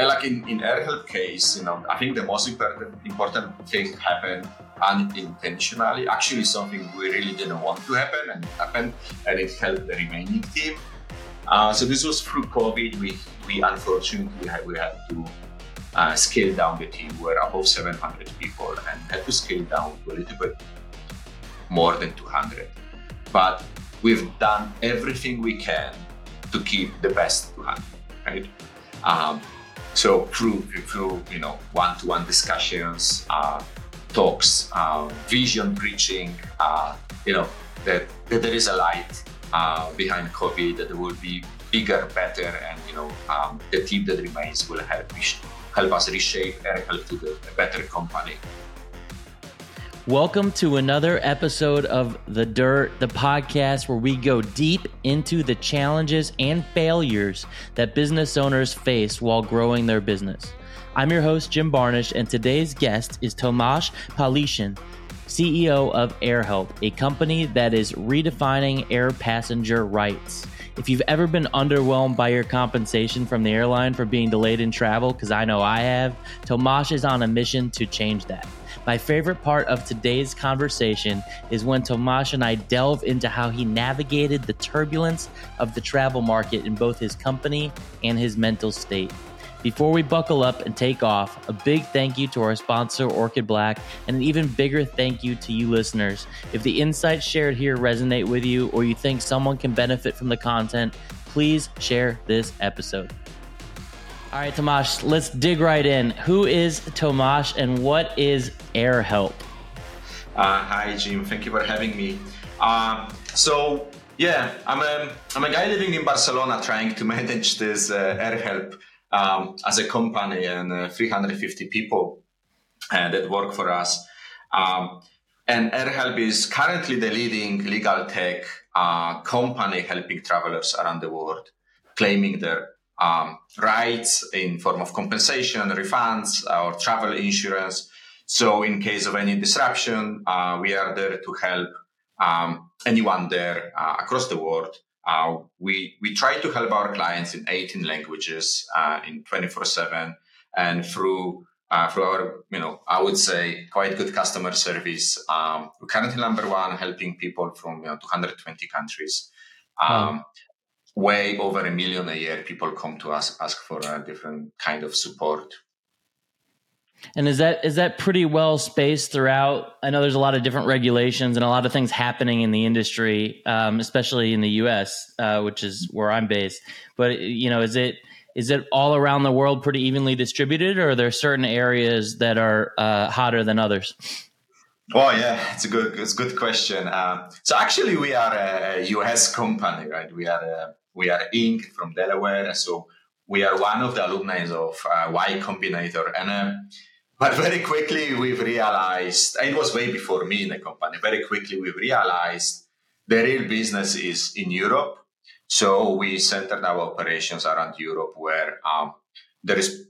like in in AirHelp case, you know, I think the most important important thing happened unintentionally. Actually, something we really didn't want to happen, and it happened, and it helped the remaining team. Uh, so this was through COVID. We we unfortunately had, we had to uh, scale down the team. We were above 700 people and had to scale down to a little bit more than 200. But we've done everything we can to keep the best 200, right? Um, so through through you know one-to-one discussions, uh, talks, uh, vision preaching, uh, you know that, that there is a light uh, behind COVID, that will be bigger, better, and you know um, the team that remains will help help us reshape and help to the, a better company. Welcome to another episode of The Dirt, the podcast where we go deep into the challenges and failures that business owners face while growing their business. I'm your host, Jim Barnish, and today's guest is Tomasz Pawliszyn, CEO of AirHelp, a company that is redefining air passenger rights. If you've ever been underwhelmed by your compensation from the airline for being delayed in travel, because I know I have, Tomasz is on a mission to change that. My favorite part of today's conversation is when Tomasz and I delve into how he navigated the turbulence of the travel market in both his company and his mental state. Before we buckle up and take off, a big thank you to our sponsor, Orchid Black, and an even bigger thank you to you listeners. If the insights shared here resonate with you or you think someone can benefit from the content, please share this episode. All right, Tomasz, let's dig right in. Who is Tomasz and what is AirHelp? Uh, hi, Jim. Thank you for having me. Um, so, yeah, I'm a, I'm a guy living in Barcelona trying to manage this uh, AirHelp um, as a company and uh, 350 people uh, that work for us. Um, and AirHelp is currently the leading legal tech uh, company helping travelers around the world claiming their um, rights in form of compensation, refunds, or travel insurance. So in case of any disruption, uh, we are there to help um, anyone there uh, across the world. Uh, we we try to help our clients in 18 languages uh, in 24/7, and through uh, through our you know I would say quite good customer service. Um, we're currently number one, helping people from you know 220 countries. Um, way over a million a year people come to us ask for a different kind of support and is that is that pretty well spaced throughout i know there's a lot of different regulations and a lot of things happening in the industry um, especially in the us uh, which is where i'm based but you know is it is it all around the world pretty evenly distributed or are there certain areas that are uh, hotter than others Oh yeah, it's a good, it's a good question. Uh, so actually, we are a U.S. company, right? We are a, we are Inc. from Delaware, so we are one of the alumni of uh, Y Combinator. And uh, but very quickly we've realized it was way before me in the company. Very quickly we've realized the real business is in Europe. So we centered our operations around Europe, where um, there is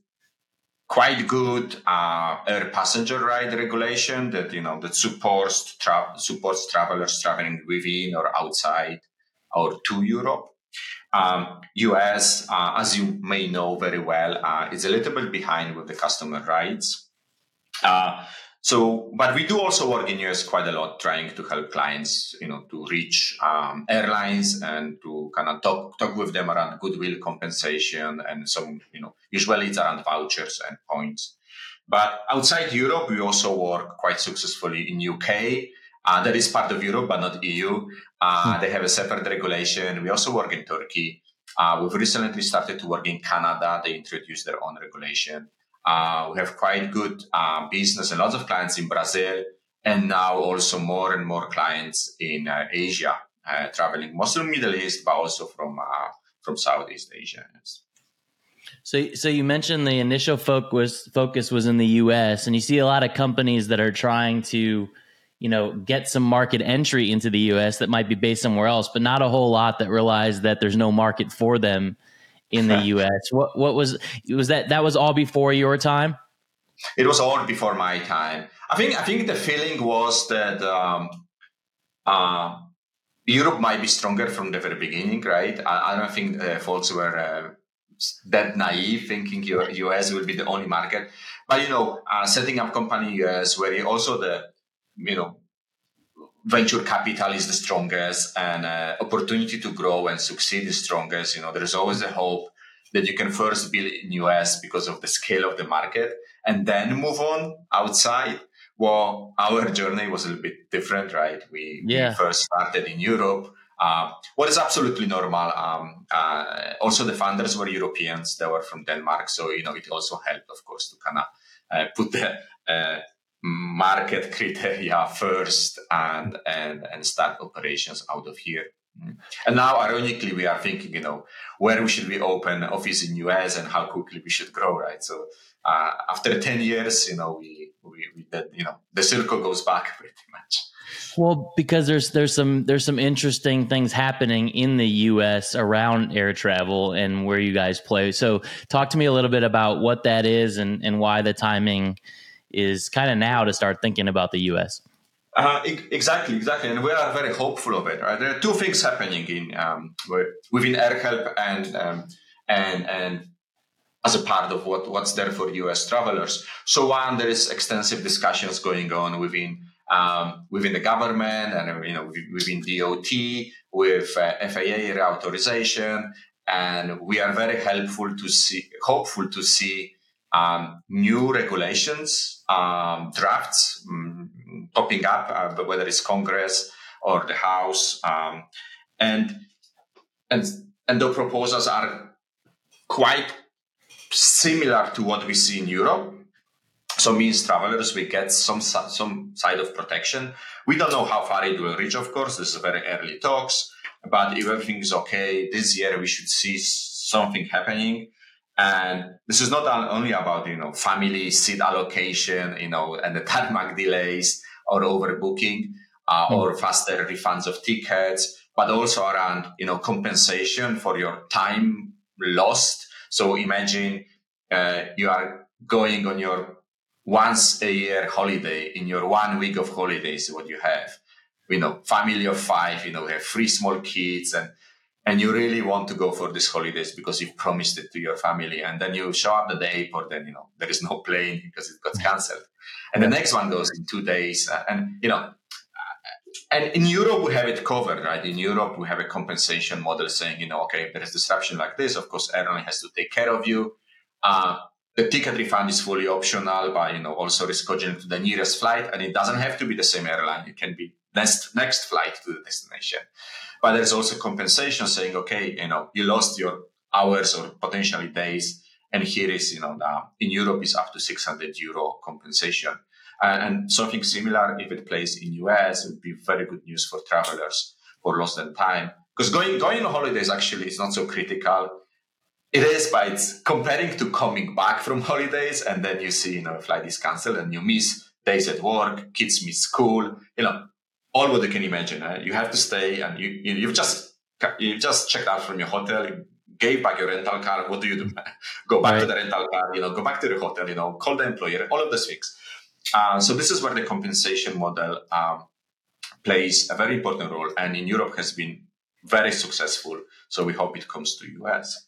quite good uh, air passenger ride regulation that you know that supports tra- supports travelers traveling within or outside or to Europe. Um, US, uh, as you may know very well, uh, is a little bit behind with the customer rights. Uh, so, but we do also work in US quite a lot, trying to help clients, you know, to reach um, airlines and to kind of talk talk with them around goodwill compensation and some, you know, usually it's around vouchers and points. But outside Europe, we also work quite successfully in UK. Uh, that is part of Europe, but not EU. Uh, hmm. They have a separate regulation. We also work in Turkey. Uh, we've recently started to work in Canada. They introduced their own regulation. Uh, we have quite good uh, business and lots of clients in Brazil, and now also more and more clients in uh, Asia, traveling mostly Middle East, but also from from Southeast Asia. So, so you mentioned the initial focus focus was in the U.S., and you see a lot of companies that are trying to you know, get some market entry into the US that might be based somewhere else, but not a whole lot that realize that there's no market for them in the US. What what was was that that was all before your time? It was all before my time. I think I think the feeling was that um, uh, Europe might be stronger from the very beginning, right? I, I don't think uh, folks were uh, that naive thinking US will be the only market. But you know, uh, setting up company US where also the you know venture capital is the strongest and uh, opportunity to grow and succeed is strongest. You know, there's always a hope that you can first build in US because of the scale of the market and then move on outside. Well, our journey was a little bit different, right? We, yeah. we first started in Europe. Uh, what is absolutely normal. Um, uh, also, the founders were Europeans; they were from Denmark, so you know it also helped, of course, to kind of uh, put the uh, market criteria first and and and start operations out of here. Mm. And now, ironically, we are thinking, you know, where we should we open office in US and how quickly we should grow, right? So uh, after 10 years, you know, we, we, we did, you know, the circle goes back pretty much. Well, because there's there's some there's some interesting things happening in the U.S. around air travel and where you guys play. So, talk to me a little bit about what that is and and why the timing is kind of now to start thinking about the U.S. Uh, exactly, exactly, and we are very hopeful of it. Right, there are two things happening in um, within AirHelp and um, and and as a part of what what's there for U.S. travelers. So one, there is extensive discussions going on within um, within the government and you know within DOT with uh, FAA reauthorization, and we are very helpful to see, hopeful to see um, new regulations um, drafts um, popping up, uh, whether it's Congress or the House, um, and and and the proposals are quite similar to what we see in Europe. So means travelers we get some some side of protection. We don't know how far it will reach. Of course, this is very early talks. But if everything is okay, this year we should see something happening. And this is not only about, you know, family seat allocation, you know, and the tarmac delays or overbooking uh, mm. or faster refunds of tickets, but also around, you know, compensation for your time lost. So imagine uh, you are going on your once a year holiday in your one week of holidays, what you have, you know, family of five, you know, have three small kids and and you really want to go for these holidays because you promised it to your family and then you show up the day but then you know there is no plane because it got cancelled and the next one goes in two days uh, and you know uh, and in Europe we have it covered, right? In Europe we have a compensation model saying, you know, okay, if there is disruption like this, of course airline has to take care of you. Uh, the ticket refund is fully optional by, you know, also rescheduling to the nearest flight, and it doesn't have to be the same airline. It can be next next flight to the destination. But there's also compensation saying, okay, you know, you lost your hours or potentially days. And here is, you know, in Europe is up to 600 euro compensation. and something similar, if it plays in US, would be very good news for travelers for lost time. Because going, going on holidays actually is not so critical. It is, but it's comparing to coming back from holidays and then you see, you know, flight is canceled and you miss days at work, kids miss school, you know, all what you can imagine. Uh, you have to stay, and you, you have just you've just checked out from your hotel. You gave back your rental car. What do you do? go back right. to the rental car. You know, go back to the hotel. You know, call the employer. All of those things. Uh, so this is where the compensation model um, plays a very important role, and in Europe has been very successful. So we hope it comes to US.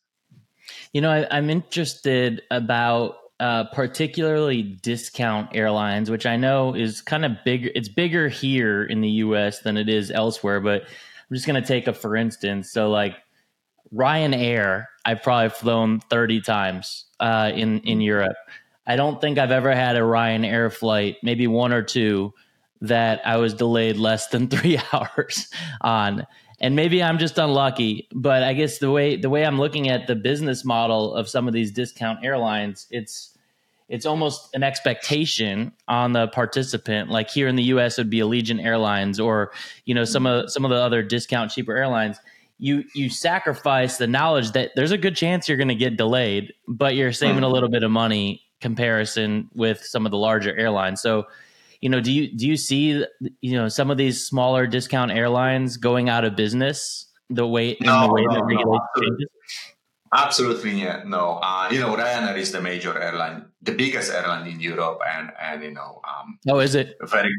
You know, I, I'm interested about uh, particularly discount airlines, which I know is kind of bigger. It's bigger here in the U.S. than it is elsewhere. But I'm just going to take a for instance. So like Ryanair, I've probably flown 30 times uh, in in Europe. I don't think I've ever had a Ryanair flight, maybe one or two, that I was delayed less than three hours on and maybe I'm just unlucky, but I guess the way the way I'm looking at the business model of some of these discount airlines, it's it's almost an expectation on the participant. Like here in the U.S., it would be Allegiant Airlines, or you know some of some of the other discount cheaper airlines. You you sacrifice the knowledge that there's a good chance you're going to get delayed, but you're saving a little bit of money comparison with some of the larger airlines. So you know, do you do you see you know some of these smaller discount airlines going out of business the way no, in the way no, that regulation no, changes? Absolutely, yeah, no. Uh, you know, Ryanair is the major airline, the biggest airline in Europe, and and you know, um, oh, is it very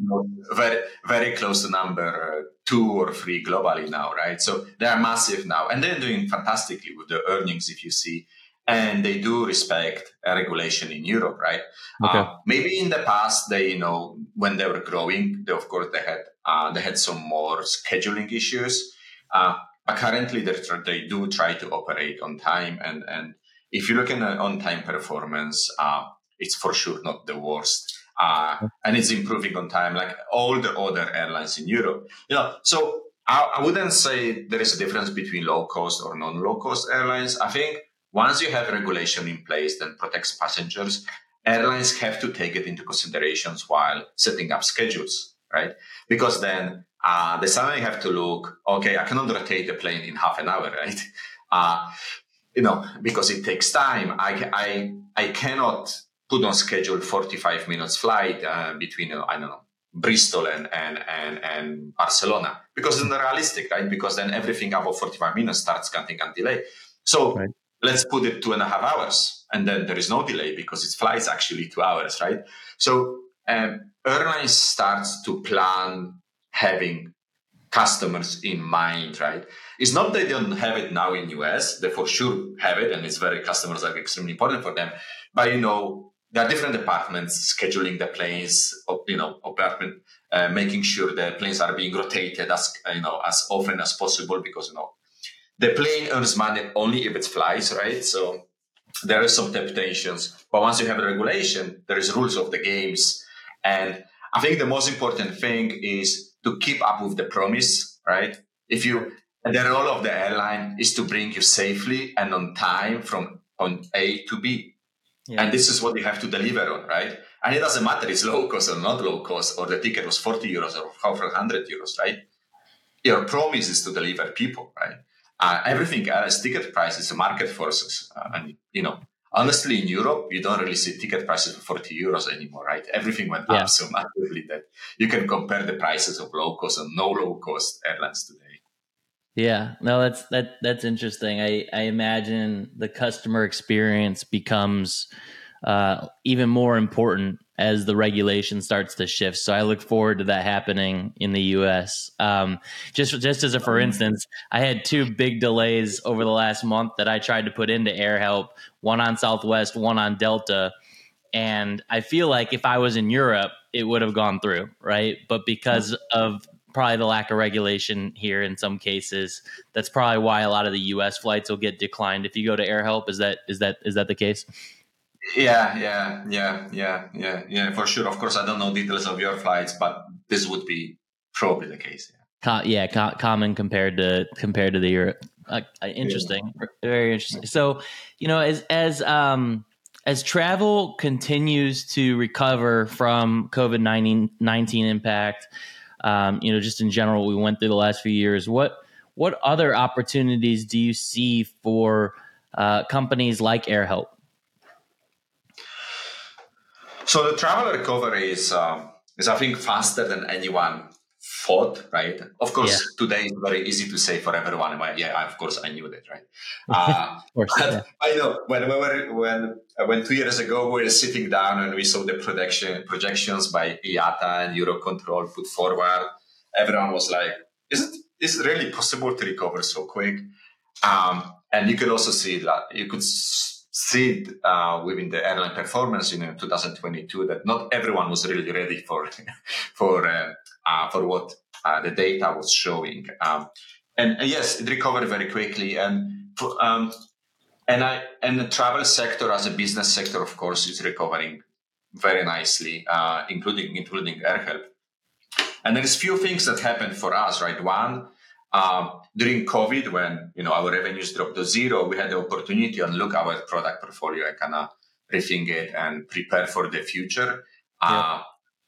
very very close to number uh, two or three globally now, right? So they are massive now, and they're doing fantastically with the earnings. If you see, and they do respect regulation in Europe, right? Okay. Uh, maybe in the past, they you know when they were growing, they of course they had uh, they had some more scheduling issues. Uh, but currently, they do try to operate on time, and and if you look at the on time performance, uh, it's for sure not the worst. Uh, and it's improving on time, like all the other airlines in Europe. You know, so I, I wouldn't say there is a difference between low cost or non low cost airlines. I think once you have regulation in place that protects passengers, airlines have to take it into considerations while setting up schedules, right? Because then uh, they suddenly have to look, okay, I cannot rotate the plane in half an hour, right? Uh, you know, because it takes time. I, I, I cannot put on schedule 45 minutes flight uh, between, uh, I don't know, Bristol and, and, and, and Barcelona because it's not realistic, right? Because then everything above 45 minutes starts counting on delay. So right let's put it two and a half hours and then there is no delay because it flies actually two hours right so um, airlines starts to plan having customers in mind right? It's not that they don't have it now in us they for sure have it and it's very customers are extremely important for them. But you know there are different departments scheduling the planes you know apartment uh, making sure the planes are being rotated as you know as often as possible because you know the plane earns money only if it flies, right? So there are some temptations, but once you have a regulation, there is rules of the games, and I think the most important thing is to keep up with the promise, right? If you the role of the airline is to bring you safely and on time from on A to B. Yeah. And this is what you have to deliver on, right? And it doesn't matter it's low cost or not low cost, or the ticket was 40 euros or 100 euros, right? Your promise is to deliver people, right? Uh, everything else, ticket prices, market forces. Uh, and, you know, honestly, in Europe, you don't really see ticket prices for 40 euros anymore, right? Everything went yeah. up so massively that you can compare the prices of low cost and no low cost airlines today. Yeah, no, that's that that's interesting. I I imagine the customer experience becomes uh, even more important as the regulation starts to shift. So I look forward to that happening in the U.S. Um, just just as a for instance, I had two big delays over the last month that I tried to put into AirHelp. One on Southwest, one on Delta, and I feel like if I was in Europe, it would have gone through, right? But because of probably the lack of regulation here in some cases, that's probably why a lot of the U.S. flights will get declined if you go to AirHelp. Is that is that is that the case? Yeah, yeah, yeah, yeah, yeah, yeah, for sure. Of course, I don't know details of your flights, but this would be probably the case. Yeah, yeah co- common compared to compared to the Europe. Uh, uh, interesting, yeah. very interesting. So, you know, as as um as travel continues to recover from COVID 19 impact, um, you know, just in general, we went through the last few years. What what other opportunities do you see for uh, companies like AirHelp? So the travel recovery is, um, is I think, faster than anyone thought, right? Of course, yeah. today it's very easy to say for everyone. Yeah, of course, I knew that, right? Uh, course, yeah. I know when we were when when two years ago we were sitting down and we saw the projection projections by IATA and Eurocontrol put forward. Everyone was like, "Is it is it really possible to recover so quick?" Um, and you could also see that you could see uh, within the airline performance in 2022 that not everyone was really ready for for uh, uh, for what uh, the data was showing. Um, and yes, it recovered very quickly, and um, and I and the travel sector as a business sector, of course, is recovering very nicely, uh, including including AirHelp. And there is few things that happened for us, right? One, um, during COVID, when you know our revenues dropped to zero, we had the opportunity to look our product portfolio and kind of rethink it and prepare for the future. Yeah.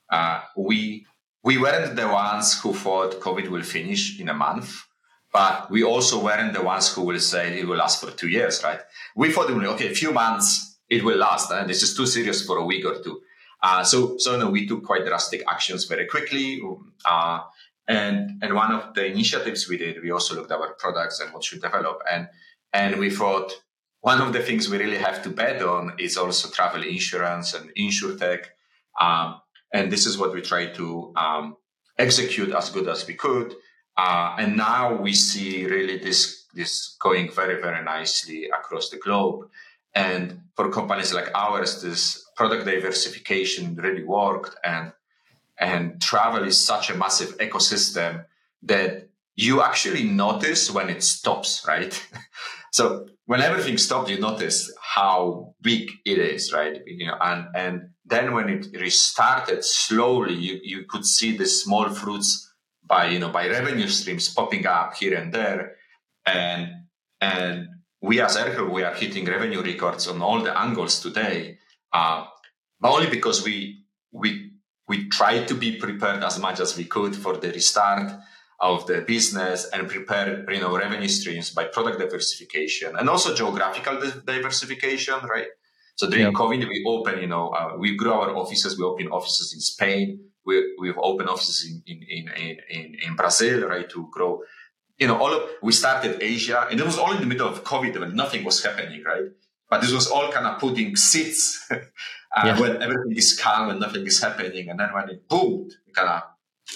Uh, uh, we we weren't the ones who thought COVID will finish in a month, but we also weren't the ones who will say it will last for two years, right? We thought, okay, a few months it will last, and this is too serious for a week or two. Uh, so, so know, we took quite drastic actions very quickly. Uh, and and one of the initiatives we did, we also looked at our products and what should develop. And and we thought one of the things we really have to bet on is also travel insurance and insurtech. Um, and this is what we try to um, execute as good as we could. Uh, and now we see really this this going very very nicely across the globe. and for companies like ours, this product diversification really worked, and and travel is such a massive ecosystem that you actually notice when it stops, right? so when everything stopped, you notice how big it is, right? You know, and and then when it restarted slowly, you, you could see the small fruits by you know by revenue streams popping up here and there, and and we as AirHelp, we are hitting revenue records on all the angles today, uh, but only because we we we tried to be prepared as much as we could for the restart of the business and prepare you know revenue streams by product diversification and also geographical diversification right? So during covid we open you know uh, we grew our offices. We opened offices in spain. We, we've opened offices in, in, in, in, in brazil right to grow. You know all of we started asia and it was all in the middle of covid when nothing was happening right but this was all kind of putting seeds uh, yeah. when everything is calm and nothing is happening and then when it boomed kind of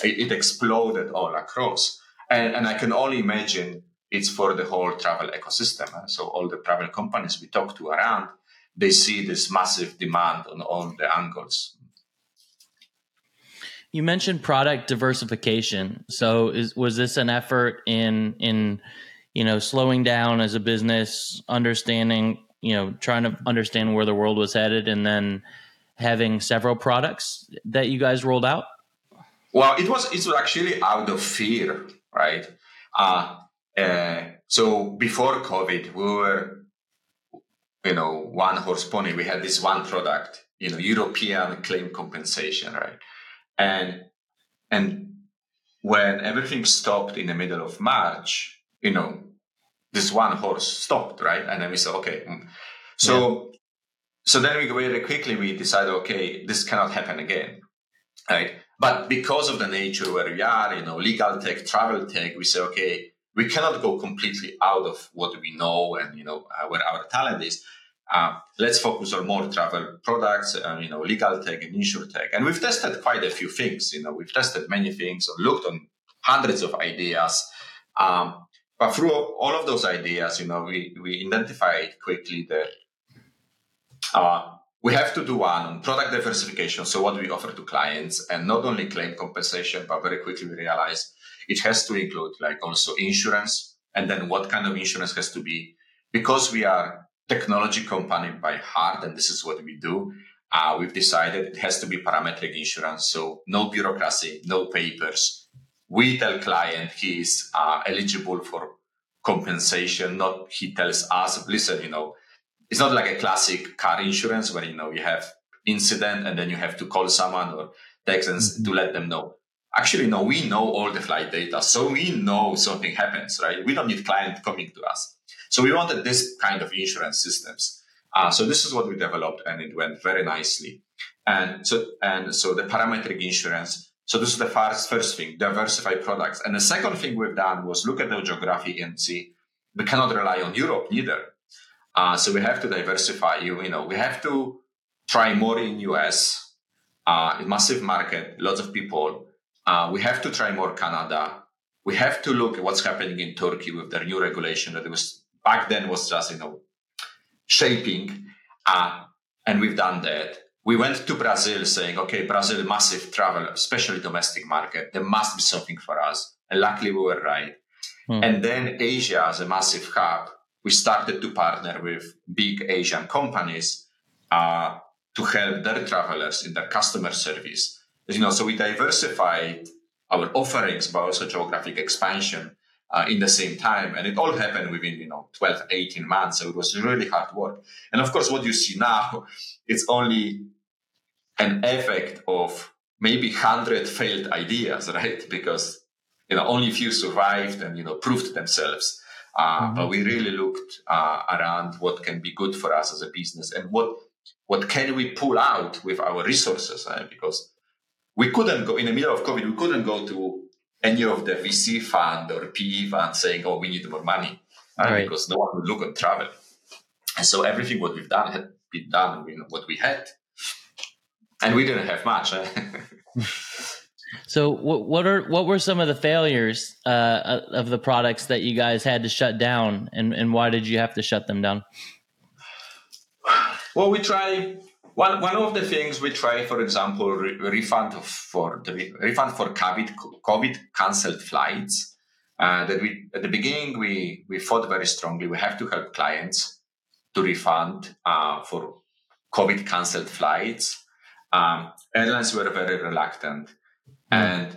it, exploded all across. And, and I can only imagine it's for the whole travel ecosystem. So all the travel companies we talk to around, they see this massive demand on all the angles. You mentioned product diversification. So is was this an effort in in you know slowing down as a business, understanding, you know, trying to understand where the world was headed and then having several products that you guys rolled out? Well, it was it was actually out of fear, right? Uh, uh, so before COVID, we were, you know, one horse pony. We had this one product, you know, European claim compensation, right? And and when everything stopped in the middle of March, you know, this one horse stopped, right? And then we said, okay. Mm. So yeah. so then we go very quickly we decided, okay, this cannot happen again, right? But because of the nature where we are, you know, legal tech, travel tech, we say, okay, we cannot go completely out of what we know and, you know, uh, where our talent is. Uh, let's focus on more travel products, uh, you know, legal tech and insure tech. And we've tested quite a few things, you know, we've tested many things or looked on hundreds of ideas. Um, but through all of those ideas, you know, we, we identified quickly that uh, we have to do one on product diversification. So what we offer to clients and not only claim compensation, but very quickly we realize it has to include like also insurance and then what kind of insurance has to be because we are technology company by heart and this is what we do. Uh, we've decided it has to be parametric insurance. So no bureaucracy, no papers. We tell client he is uh, eligible for compensation. Not he tells us, listen, you know, it's not like a classic car insurance where you know you have incident and then you have to call someone or text and mm-hmm. to let them know. Actually, no, we know all the flight data, so we know something happens, right? We don't need client coming to us. So we wanted this kind of insurance systems. Uh, so this is what we developed, and it went very nicely. And so and so the parametric insurance. So this is the first first thing, diversify products. And the second thing we've done was look at the geography and see we cannot rely on Europe neither uh, so we have to diversify. You, you know, we have to try more in US, uh, massive market, lots of people. Uh, we have to try more Canada. We have to look at what's happening in Turkey with their new regulation that was back then was just you know shaping, uh, and we've done that. We went to Brazil saying, okay, Brazil, massive travel, especially domestic market. There must be something for us. And luckily we were right. Hmm. And then Asia as a massive hub we started to partner with big Asian companies uh, to help their travelers in their customer service. You know, so we diversified our offerings, but also geographic expansion uh, in the same time. And it all happened within, you know, 12, 18 months. So it was really hard work. And of course, what you see now, it's only an effect of maybe 100 failed ideas, right? Because, you know, only few survived and, you know, proved themselves. Uh, mm-hmm. But we really looked uh, around what can be good for us as a business and what what can we pull out with our resources uh, because we couldn't go in the middle of COVID. We couldn't go to any of the VC fund or PE fund saying, "Oh, we need more money," uh, right. because no one would look at travel. And so everything what we've done had been done with what we had, and we didn't have much. So what what are what were some of the failures uh, of the products that you guys had to shut down, and and why did you have to shut them down? Well, we try one one of the things we try, for example, re- refund for the re- refund for COVID COVID cancelled flights. Uh, that we at the beginning we we fought very strongly. We have to help clients to refund uh, for COVID cancelled flights. Um, airlines were very reluctant, mm. and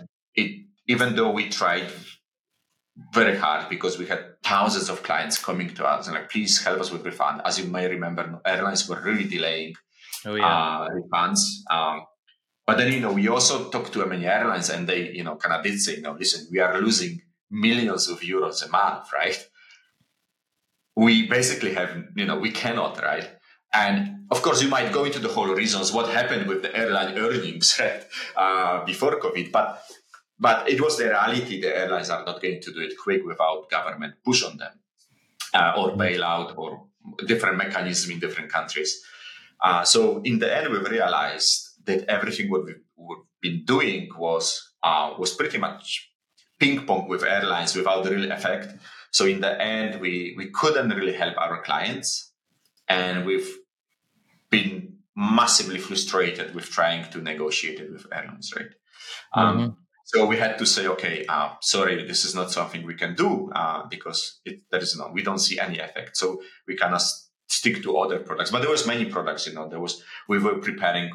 it even though we tried very hard because we had thousands of clients coming to us and like, please help us with refund. As you may remember, airlines were really delaying oh, yeah. uh, refunds. Um, but then, you know, we also talked to many airlines and they, you know, kind of did say, you know, listen, we are losing millions of euros a month, right? We basically have, you know, we cannot, right? And of course, you might go into the whole reasons what happened with the airline earnings right, uh, before COVID, but but it was the reality. The airlines are not going to do it quick without government push on them uh, or bailout or different mechanism in different countries. Uh, so in the end, we've realized that everything what we've, we've been doing was uh, was pretty much ping pong with airlines without the real effect. So in the end, we we couldn't really help our clients, and we've been massively frustrated with trying to negotiate it with airlines, right? Um, mm-hmm. So we had to say, okay, uh, sorry, this is not something we can do uh, because it, there is no, we don't see any effect. So we kind of stick to other products. But there was many products, you know, there was, we were preparing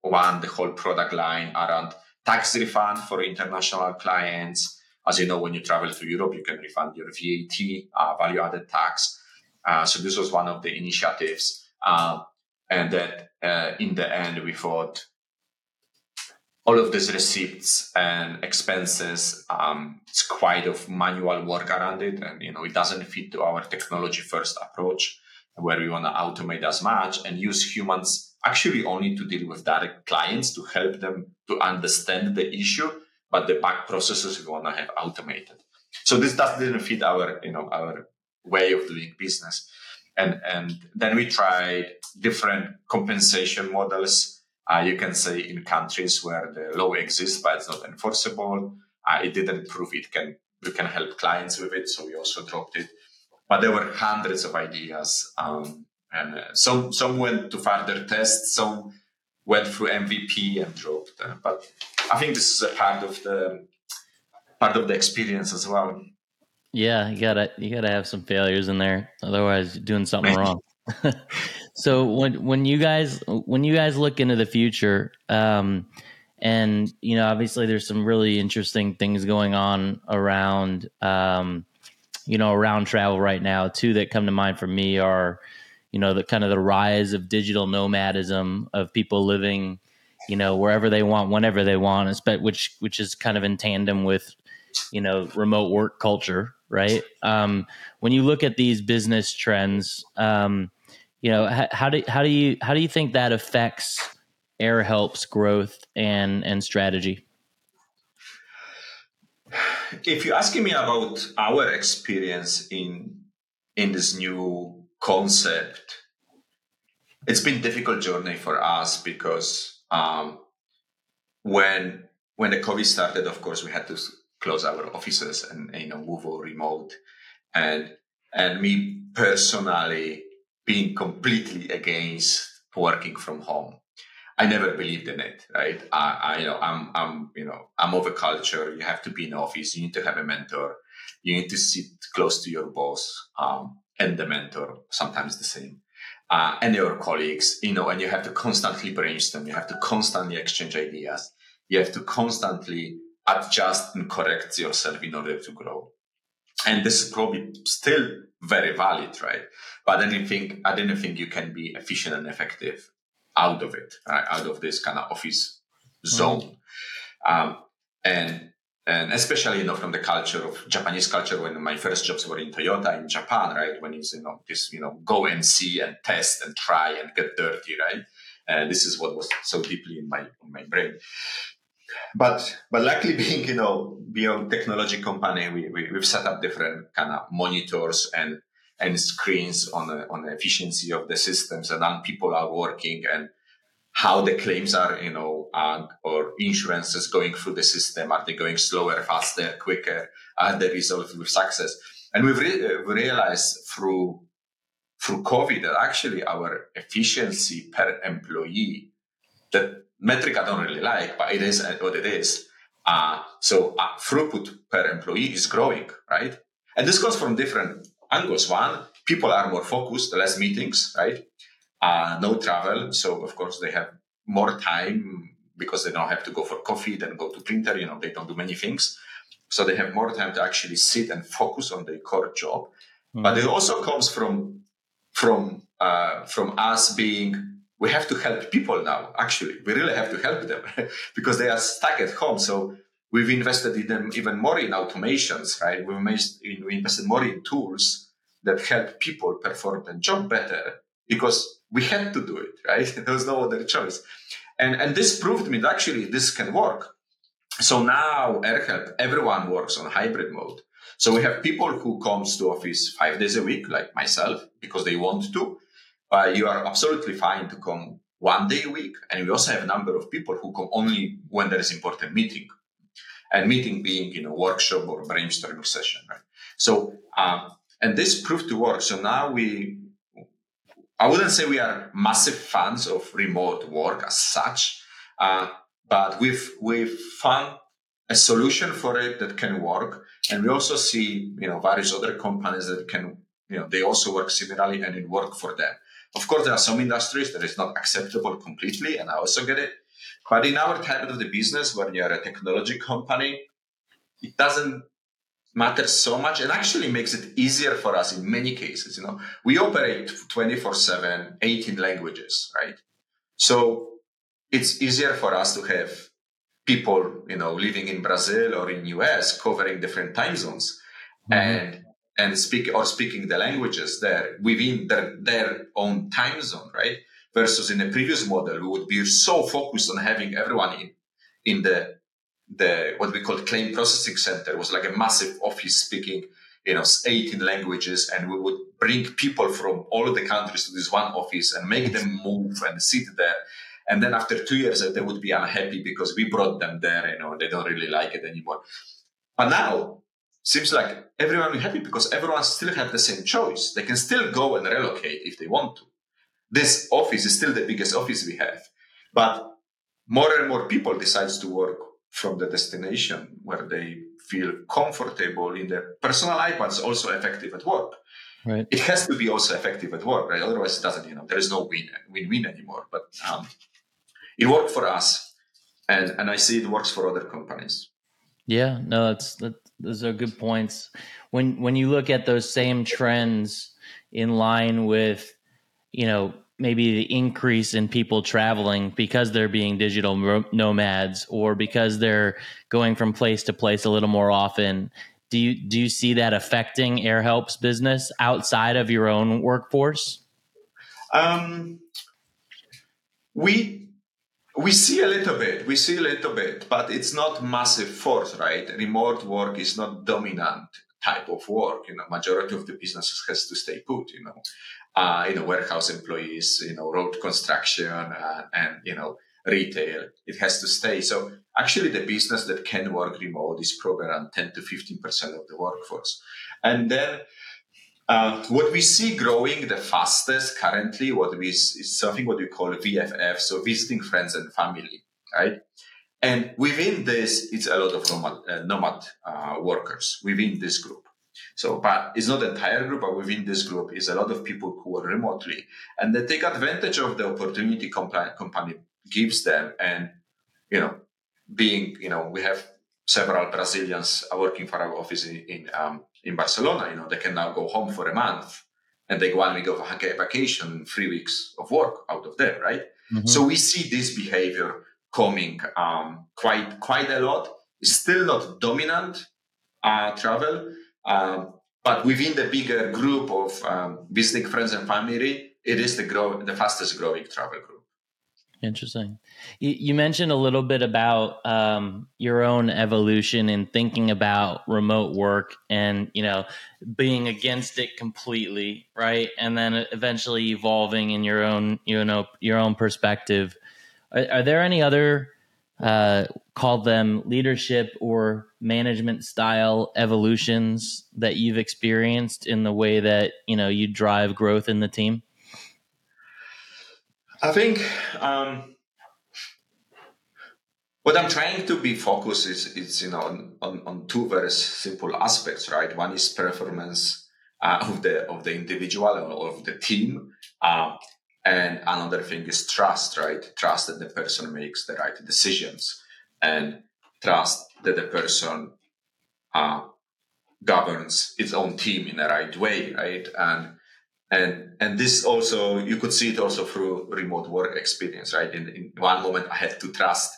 one, the whole product line around tax refund for international clients. As you know, when you travel to Europe, you can refund your VAT, uh, value added tax. Uh, so this was one of the initiatives. Uh, and that uh, in the end, we thought, all of these receipts and expenses um, it's quite of manual work around it and you know it doesn't fit to our technology first approach where we want to automate as much and use humans actually only to deal with direct clients to help them to understand the issue but the back processes we want to have automated so this does didn't fit our you know our way of doing business and and then we tried different compensation models uh, you can say in countries where the law exists but it's not enforceable. Uh, it didn't prove it can we can help clients with it, so we also dropped it. But there were hundreds of ideas, um, and uh, some some went to further tests, some went through MVP and dropped. Uh, but I think this is a part of the part of the experience as well. Yeah, you gotta you gotta have some failures in there, otherwise you're doing something wrong. So when when you guys when you guys look into the future, um, and you know, obviously there's some really interesting things going on around, um, you know, around travel right now. Two that come to mind for me are, you know, the kind of the rise of digital nomadism of people living, you know, wherever they want, whenever they want, which which is kind of in tandem with, you know, remote work culture, right? Um, when you look at these business trends. Um, you know how, how do how do you how do you think that affects AirHelp's growth and and strategy? If you're asking me about our experience in in this new concept, it's been a difficult journey for us because um, when when the COVID started, of course, we had to close our offices and you know move all remote, and and me personally, being completely against working from home. I never believed in it, right? I, I, you know, I'm, I'm, you know, I'm of a culture. You have to be in office. You need to have a mentor. You need to sit close to your boss um, and the mentor. Sometimes the same, uh, and your colleagues. You know, and you have to constantly brainstorm. You have to constantly exchange ideas. You have to constantly adjust and correct yourself in order to grow. And this is probably still very valid, right? But I didn't think I didn't think you can be efficient and effective out of it, right? out of this kind of office zone, mm. um, and and especially you know from the culture of Japanese culture. When my first jobs were in Toyota in Japan, right? When you you know this you know go and see and test and try and get dirty, right? And this is what was so deeply in my in my brain but but luckily being you know beyond technology company we, we have set up different kind of monitors and and screens on the, on the efficiency of the systems and how people are working and how the claims are you know uh, or insurances going through the system are they going slower faster quicker are they resolved with success and we've re- we realized through through COVID that actually our efficiency per employee, that metric I don't really like, but it is what it is. Uh, so uh, throughput per employee is growing, right? And this comes from different angles. One, people are more focused, less meetings, right? Uh, no travel. So of course they have more time because they don't have to go for coffee, then go to printer, you know, they don't do many things. So they have more time to actually sit and focus on their core job. Mm-hmm. But it also comes from from uh, from us being we have to help people now. Actually, we really have to help them because they are stuck at home. So we've invested in them even more in automations, right? We've invested more in tools that help people perform their job better because we had to do it, right? there was no other choice. And, and this proved me that actually this can work. So now AirHelp, everyone works on hybrid mode. So we have people who comes to office five days a week, like myself, because they want to. But you are absolutely fine to come one day a week. And we also have a number of people who come only when there is important meeting. And meeting being, you know, workshop or brainstorming session, right? So, um, and this proved to work. So now we, I wouldn't say we are massive fans of remote work as such, uh, but we've we've found a solution for it that can work, and we also see you know various other companies that can you know they also work similarly and it work for them. Of course, there are some industries that is not acceptable completely, and I also get it. But in our type of the business, when you're a technology company, it doesn't matter so much and actually makes it easier for us in many cases. You know, we operate 24 7, 18 languages, right? So it's easier for us to have people, you know, living in Brazil or in US covering different time zones mm-hmm. and and speak or speaking the languages there within their, their own time zone, right? Versus in the previous model, we would be so focused on having everyone in in the the what we call claim processing center. Was like a massive office speaking you know 18 languages and we would bring people from all the countries to this one office and make them move and sit there. And then after two years uh, they would be unhappy because we brought them there you know they don't really like it anymore. But now seems like everyone is happy because everyone still have the same choice. They can still go and relocate if they want to this office is still the biggest office we have but more and more people decides to work from the destination where they feel comfortable in their personal life, but it's also effective at work. Right. It has to be also effective at work, right? Otherwise, it doesn't. You know, there is no win win-win anymore. But um, it worked for us, and and I see it works for other companies. Yeah, no, that's that, those are good points. When when you look at those same trends in line with, you know, maybe the increase in people traveling because they're being digital nomads or because they're going from place to place a little more often. Do you do you see that affecting AirHelp's business outside of your own workforce? Um, we we see a little bit we see a little bit but it's not massive force right? Remote work is not dominant type of work you know majority of the businesses has to stay put you know uh, you know, warehouse employees, you know, road construction, uh, and you know, retail. It has to stay. So actually, the business that can work remote is probably around 10 to 15 percent of the workforce. And then uh, what we see growing the fastest currently, what we is something what we call VFF, so visiting friends and family, right? And within this, it's a lot of nomad, uh, nomad uh, workers within this group. So, but it's not the entire group, but within this group is a lot of people who are remotely and they take advantage of the opportunity company, company gives them. And, you know, being, you know, we have several Brazilians working for our office in, in, um, in Barcelona, you know, they can now go home for a month and take one week of vacation, three weeks of work out of there, right? Mm-hmm. So we see this behavior coming um, quite quite a lot. It's still not dominant uh, travel, um, but within the bigger group of um, visiting friends and family, it is the grow the fastest growing travel group. Interesting. You, mentioned a little bit about um, your own evolution in thinking about remote work and you know being against it completely, right? And then eventually evolving in your own you know your own perspective. Are, are there any other uh, call them leadership or management style evolutions that you've experienced in the way that you know you drive growth in the team? I think um, what I'm trying to be focused is, is you know on, on, on two very simple aspects, right? One is performance uh, of the of the individual or of the team, uh, and another thing is trust, right? Trust that the person makes the right decisions, and trust that the person uh, governs its own team in the right way, right? And and and this also you could see it also through remote work experience, right? In, in one moment, I had to trust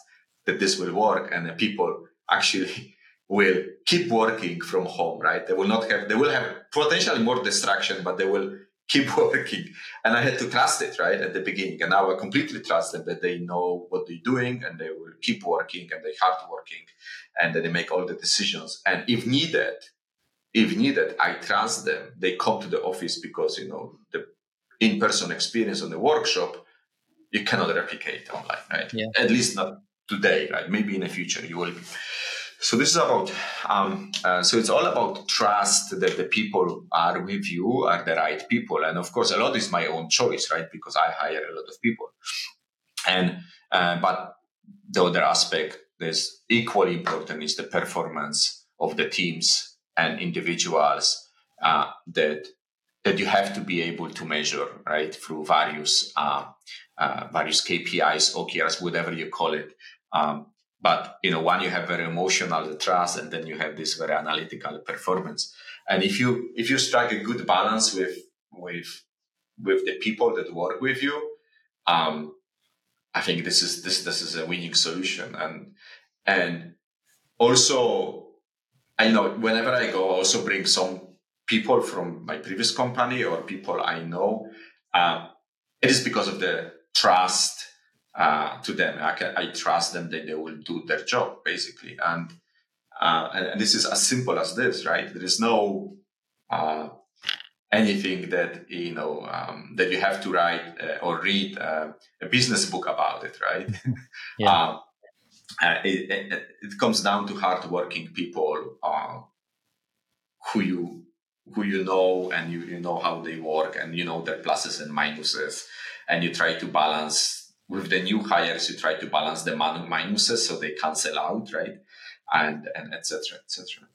that this will work and the people actually will keep working from home, right? They will not have, they will have potentially more distraction, but they will keep working. And I had to trust it, right, at the beginning. And now I completely trust them that they know what they're doing and they will keep working and they're hard working and that they make all the decisions. And if needed, if needed, I trust them. They come to the office because, you know, the in-person experience on the workshop, you cannot replicate online, right? Yeah. At least not today, right? Maybe in the future you will be. So this is about, um, uh, so it's all about trust that the people are with you are the right people, and of course a lot is my own choice, right? Because I hire a lot of people, and uh, but the other aspect that's equally important is the performance of the teams and individuals uh, that that you have to be able to measure, right, through various uh, uh, various KPIs, OKRs, whatever you call it. Um, but you know, one you have very emotional trust, and then you have this very analytical performance. And if you if you strike a good balance with with with the people that work with you, um, I think this is this this is a winning solution. And and also, I know whenever I go, I also bring some people from my previous company or people I know. Um, it is because of the trust uh, to them. I, can, I trust them that they will do their job basically, and, uh, and, this is as simple as this, right? There is no uh, anything that you know um, that you have to write uh, or read uh, a business book about it, right? yeah. Uh, it, it, it, comes down to hardworking people who you who you know and you, you know how they work and you know their pluses and minuses and you try to balance with the new hires, you try to balance the manu minuses so they cancel out, right? And and etc. etc.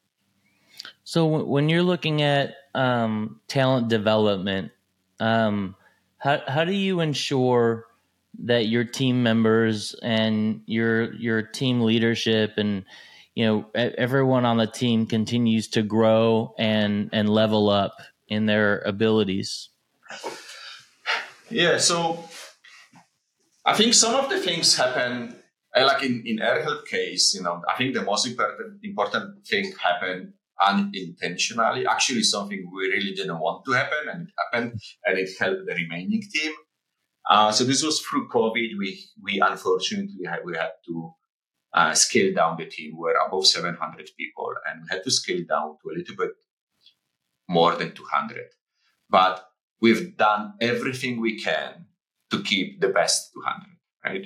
So when you're looking at um, talent development, um, how how do you ensure that your team members and your your team leadership and you know everyone on the team continues to grow and and level up in their abilities? Yeah, so I think some of the things happen, like in, in AirHelp case, you know, I think the most important, important thing happened unintentionally. Actually, something we really didn't want to happen, and it happened, and it helped the remaining team. Uh, so this was through COVID. We we unfortunately had, we had to uh, scale down the team. We were above 700 people, and we had to scale down to a little bit more than 200. But we've done everything we can to keep the best 200, right?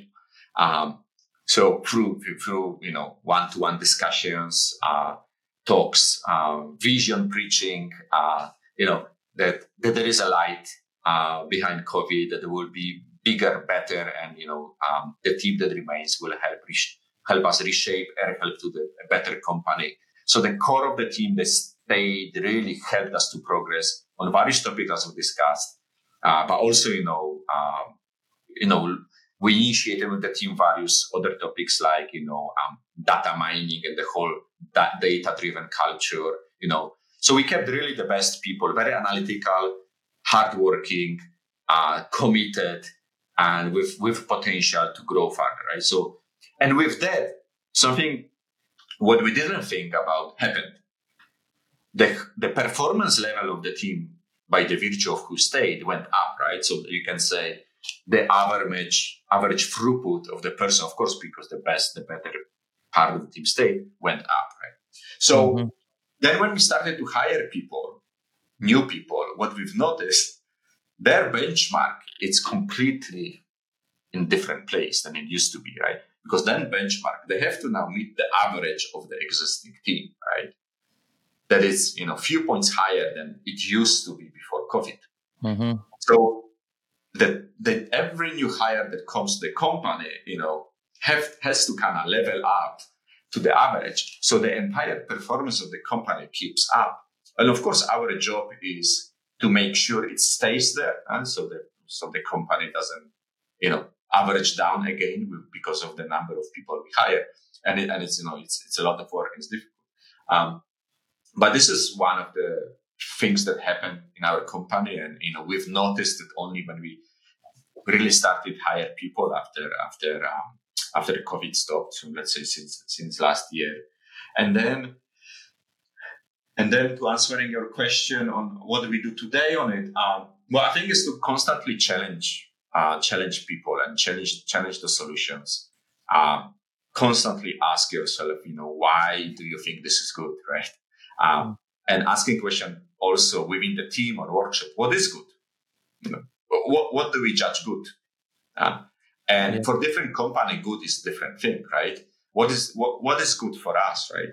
Um, so through through you know one-to-one discussions, uh, talks, uh, vision preaching, uh, you know that, that there is a light uh, behind COVID that there will be bigger, better, and you know um, the team that remains will help re- help us reshape and help to the, a better company. So the core of the team that stayed really helped us to progress on various topics as we discussed. Uh, but also, you know, um, you know, we initiated with the team various other topics like, you know, um, data mining and the whole da- data-driven culture, you know. So we kept really the best people, very analytical, hardworking, uh, committed, and with with potential to grow further, right? So, and with that, something what we didn't think about happened. The the performance level of the team by the virtue of who stayed went up, right? So you can say the average average throughput of the person, of course, because the best, the better part of the team stayed, went up, right? So mm-hmm. then when we started to hire people, new people, what we've noticed, their benchmark it's completely in different place than it used to be, right? Because then benchmark, they have to now meet the average of the existing team, right? That is, you know, few points higher than it used to be before COVID. Mm-hmm. So that that every new hire that comes to the company, you know, have has to kind of level up to the average. So the entire performance of the company keeps up. And of course, our job is to make sure it stays there, and so that so the company doesn't, you know, average down again because of the number of people we hire. And it, and it's you know it's it's a lot of work. It's difficult. Um, but this is one of the things that happened in our company, and you know we've noticed it only when we really started hire people after after um, after the COVID stopped. So let's say since since last year, and then and then to answering your question on what do we do today on it, um, well, I think is to constantly challenge uh, challenge people and challenge challenge the solutions. Um, constantly ask yourself, you know, why do you think this is good, right? Um, and asking question also within the team or workshop, what is good? You know, what, what do we judge good? Uh, and yeah. for different company, good is different thing, right? What is what, what is good for us, right?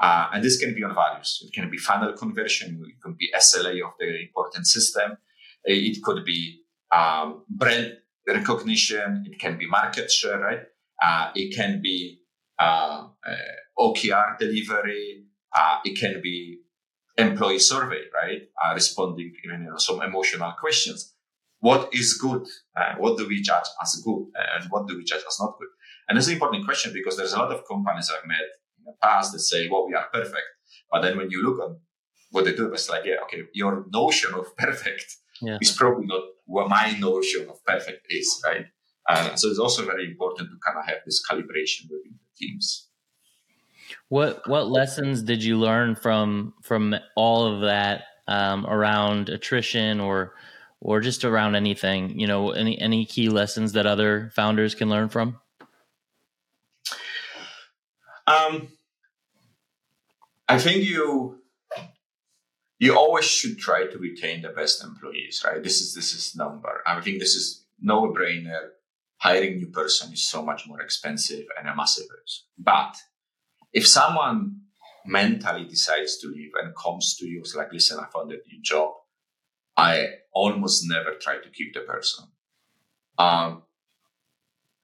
Uh, and this can be on values. It can be funnel conversion. It can be SLA of the important system. It could be um, brand recognition. It can be market share, right? Uh, it can be uh, uh OKR delivery. Uh, it can be employee survey, right? Uh, responding even you know, some emotional questions. What is good? Uh, what do we judge as good? And what do we judge as not good? And it's an important question because there's a lot of companies I've met in the past that say, well, we are perfect. But then when you look at what they do, it's like, yeah, okay, your notion of perfect yeah. is probably not what my notion of perfect is, right? Uh, so it's also very important to kind of have this calibration within the teams. What what lessons did you learn from from all of that um, around attrition or or just around anything? You know, any any key lessons that other founders can learn from? Um, I think you you always should try to retain the best employees, right? This is this is number. I think this is no brainer. Hiring new person is so much more expensive and a massive risk. But if someone mentally decides to leave and comes to you, it's like, listen, I found a new job. I almost never try to keep the person. Um,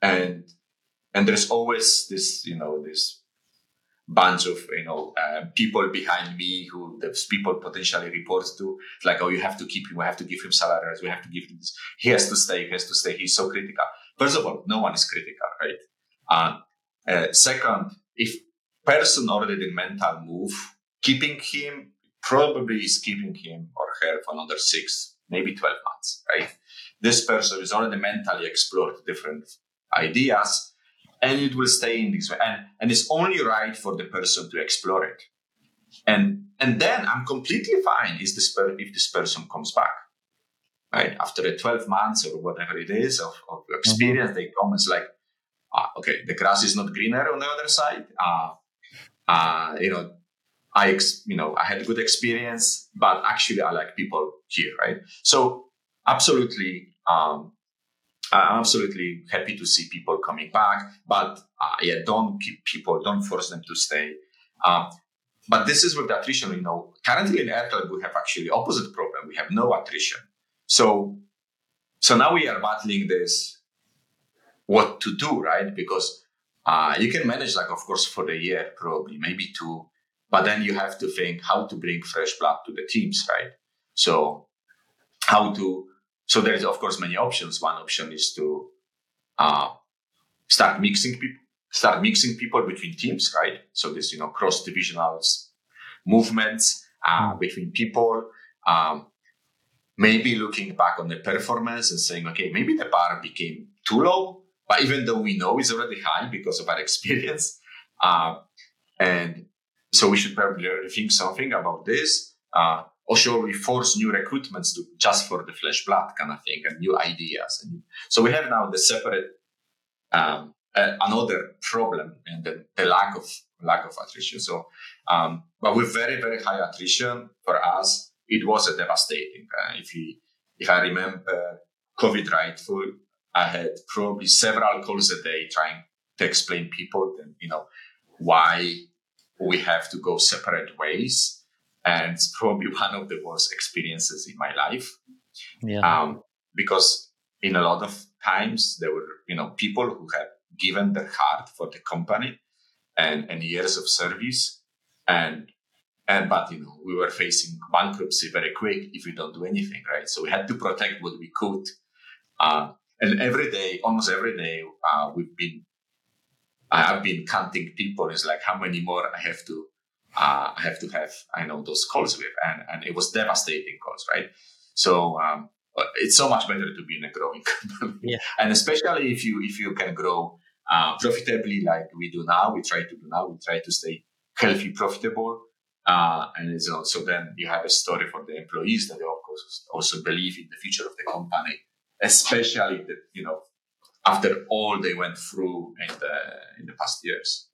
and and there's always this, you know, this bunch of you know uh, people behind me who those people potentially report to. It's like, oh, you have to keep him. We have to give him salaries. We have to give him this. He has to stay. He has to stay. He's so critical. First of all, no one is critical, right? Uh, uh, second, if person already did mental move, keeping him probably is keeping him or her for another six, maybe 12 months, right? This person is already mentally explored different ideas and it will stay in this way. And, and it's only right for the person to explore it. And, and then I'm completely fine is this per- if this person comes back, right? After the 12 months or whatever it is of, of experience, mm-hmm. they come and it's like, ah, okay, the grass is not greener on the other side. Uh, uh, you know, I, ex- you know, I had a good experience, but actually I like people here, right? So absolutely, um, I'm absolutely happy to see people coming back, but uh, yeah, don't keep people, don't force them to stay. Um, but this is with the attrition, you know, currently in AirCloud, we have actually opposite problem. We have no attrition. So, so now we are battling this, what to do, right? Because uh, you can manage, like, of course, for the year, probably, maybe two. But then you have to think how to bring fresh blood to the teams, right? So, how to, so there is, of course, many options. One option is to uh, start mixing people, start mixing people between teams, right? So this, you know, cross divisional movements uh, between people. Um, maybe looking back on the performance and saying, okay, maybe the bar became too low but even though we know it's already high because of our experience, uh, and so we should probably rethink something about this. Uh, or should we force new recruitments to just for the flesh blood kind of thing and new ideas? And so we have now the separate um, uh, another problem and the, the, lack of lack of attrition. So, um, but with very very high attrition for us, it was a devastating. Uh, if if I remember COVID right, for I had probably several calls a day trying to explain people, then you know why we have to go separate ways. And it's probably one of the worst experiences in my life. Yeah. Um, because in a lot of times there were, you know, people who had given their heart for the company and, and years of service. And and but you know, we were facing bankruptcy very quick if we don't do anything, right? So we had to protect what we could. Uh, and every day, almost every day, uh, we've been I've been counting people. It's like how many more I have to uh, I have to have. I know those calls with, and and it was devastating calls, right? So um, it's so much better to be in a growing company, yeah. and especially if you if you can grow uh, profitably like we do now. We try to do now. We try to stay healthy, profitable, uh, and so, so then you have a story for the employees that they of course also believe in the future of the company, especially the you know after all they went through in the in the past years.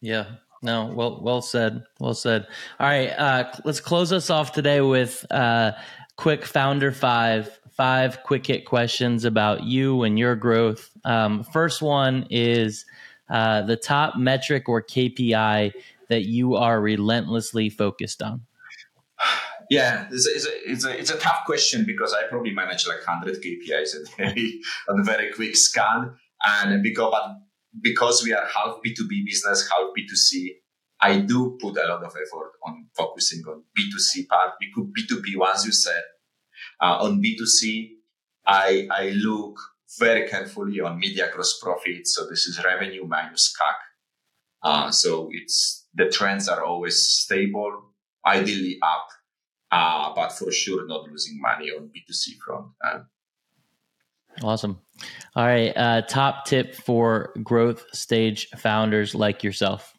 Yeah. No. Well. Well said. Well said. All right. Uh, let's close us off today with uh, quick founder five. Five quick hit questions about you and your growth. Um, first one is uh, the top metric or KPI that you are relentlessly focused on. Yeah, it's a, it's, a, it's, a, it's a tough question because I probably manage like 100 KPIs a day on a very quick scan. And because, but because we are half B2B business, half B2C, I do put a lot of effort on focusing on B2C part. Could B2B, once you said, uh, on B2C, I, I look very carefully on media gross profit. So this is revenue minus CAC. Uh, so it's the trends are always stable, ideally up uh, but for sure not losing money on B2C front. Uh, awesome. All right. Uh, top tip for growth stage founders like yourself.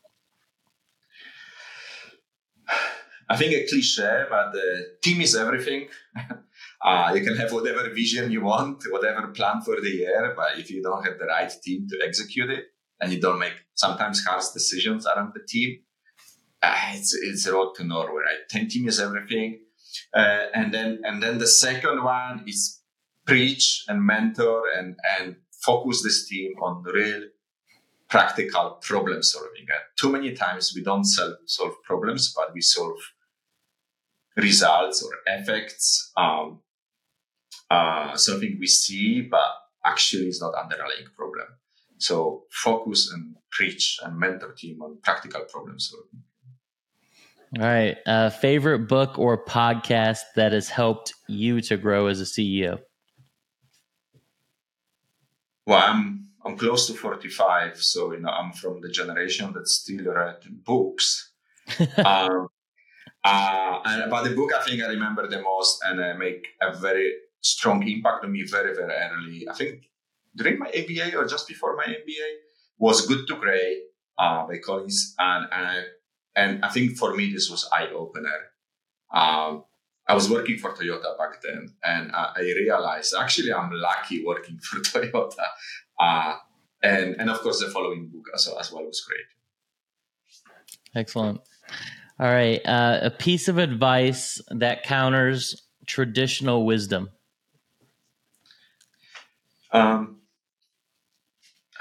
I think a cliche, but the team is everything. uh, you can have whatever vision you want, whatever plan for the year, but if you don't have the right team to execute it, and you don't make sometimes harsh decisions around the team, uh, it's it's a road to nowhere. Right? Ten team is everything, uh, and then and then the second one is preach and mentor and and focus this team on real practical problem solving. Uh, too many times we don't solve, solve problems, but we solve results or effects. Um, uh, something we see, but actually is not underlying problem. So focus and preach and mentor team on practical problem solving. All right. Uh, favorite book or podcast that has helped you to grow as a CEO? Well, I'm I'm close to 45, so you know I'm from the generation that still read books. um, uh, and about the book, I think I remember the most, and uh, make a very strong impact on me very very early. I think during my MBA or just before my MBA was Good to Great uh, by Collins, and, and I and I think for me, this was eye opener. Um, I was working for Toyota back then, and uh, I realized actually I'm lucky working for Toyota. Uh, and and of course, the following book as, as well was great. Excellent. All right, uh, a piece of advice that counters traditional wisdom. Um,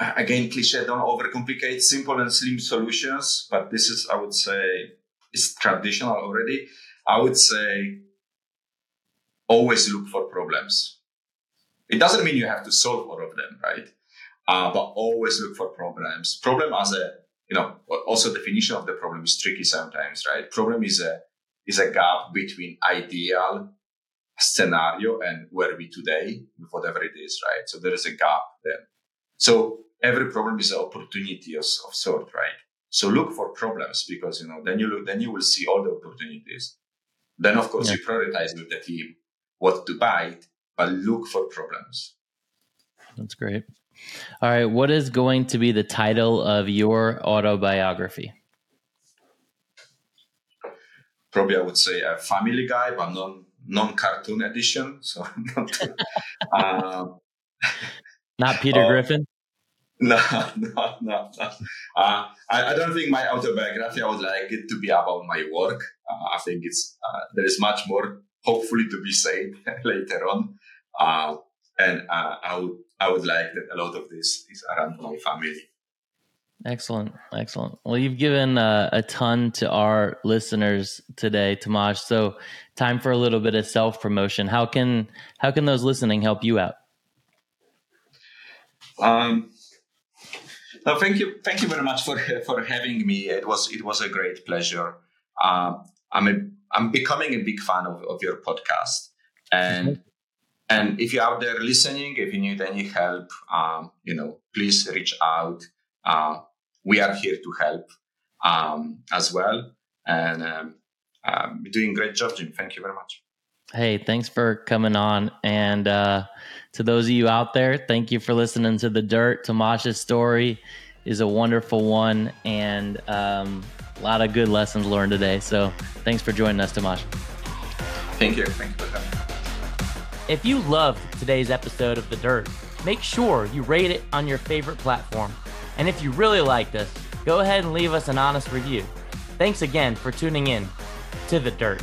again, cliche, don't overcomplicate simple and slim solutions, but this is, I would say, is traditional already. I would say always look for problems. It doesn't mean you have to solve all of them, right? Uh, but always look for problems. Problem as a, you know, also definition of the problem is tricky sometimes, right? Problem is a, is a gap between ideal scenario and where we today with whatever it is, right? So there is a gap there. So every problem is an opportunity of, of sort, right? So look for problems because you know then you look then you will see all the opportunities. Then of course yeah. you prioritize with the team what to buy, but look for problems. That's great. All right, what is going to be the title of your autobiography? Probably I would say a Family Guy, but non non cartoon edition. So not, uh, not Peter uh, Griffin. No, no, no, no. Uh, I, I, don't think my autobiography, I would like it to be about my work. Uh, I think it's, uh, there is much more hopefully to be said later on. Uh, and uh, I would, I would like that a lot of this is around my family. Excellent, excellent. Well, you've given uh, a ton to our listeners today, Tomasz. So, time for a little bit of self promotion. How can how can those listening help you out? Um, no, thank you, thank you very much for for having me. It was it was a great pleasure. Um, I'm a, I'm becoming a big fan of, of your podcast, and mm-hmm. and if you're out there listening, if you need any help, um, you know, please reach out. Uh, we are here to help um, as well, and um, um, doing great job, Jim. Thank you very much. Hey, thanks for coming on. And uh, to those of you out there, thank you for listening to The Dirt. Tomasz's story is a wonderful one and um, a lot of good lessons learned today. So thanks for joining us, Tomasz. Thank you. Thank you for coming. If you loved today's episode of The Dirt, make sure you rate it on your favorite platform. And if you really liked us, go ahead and leave us an honest review. Thanks again for tuning in to The Dirt.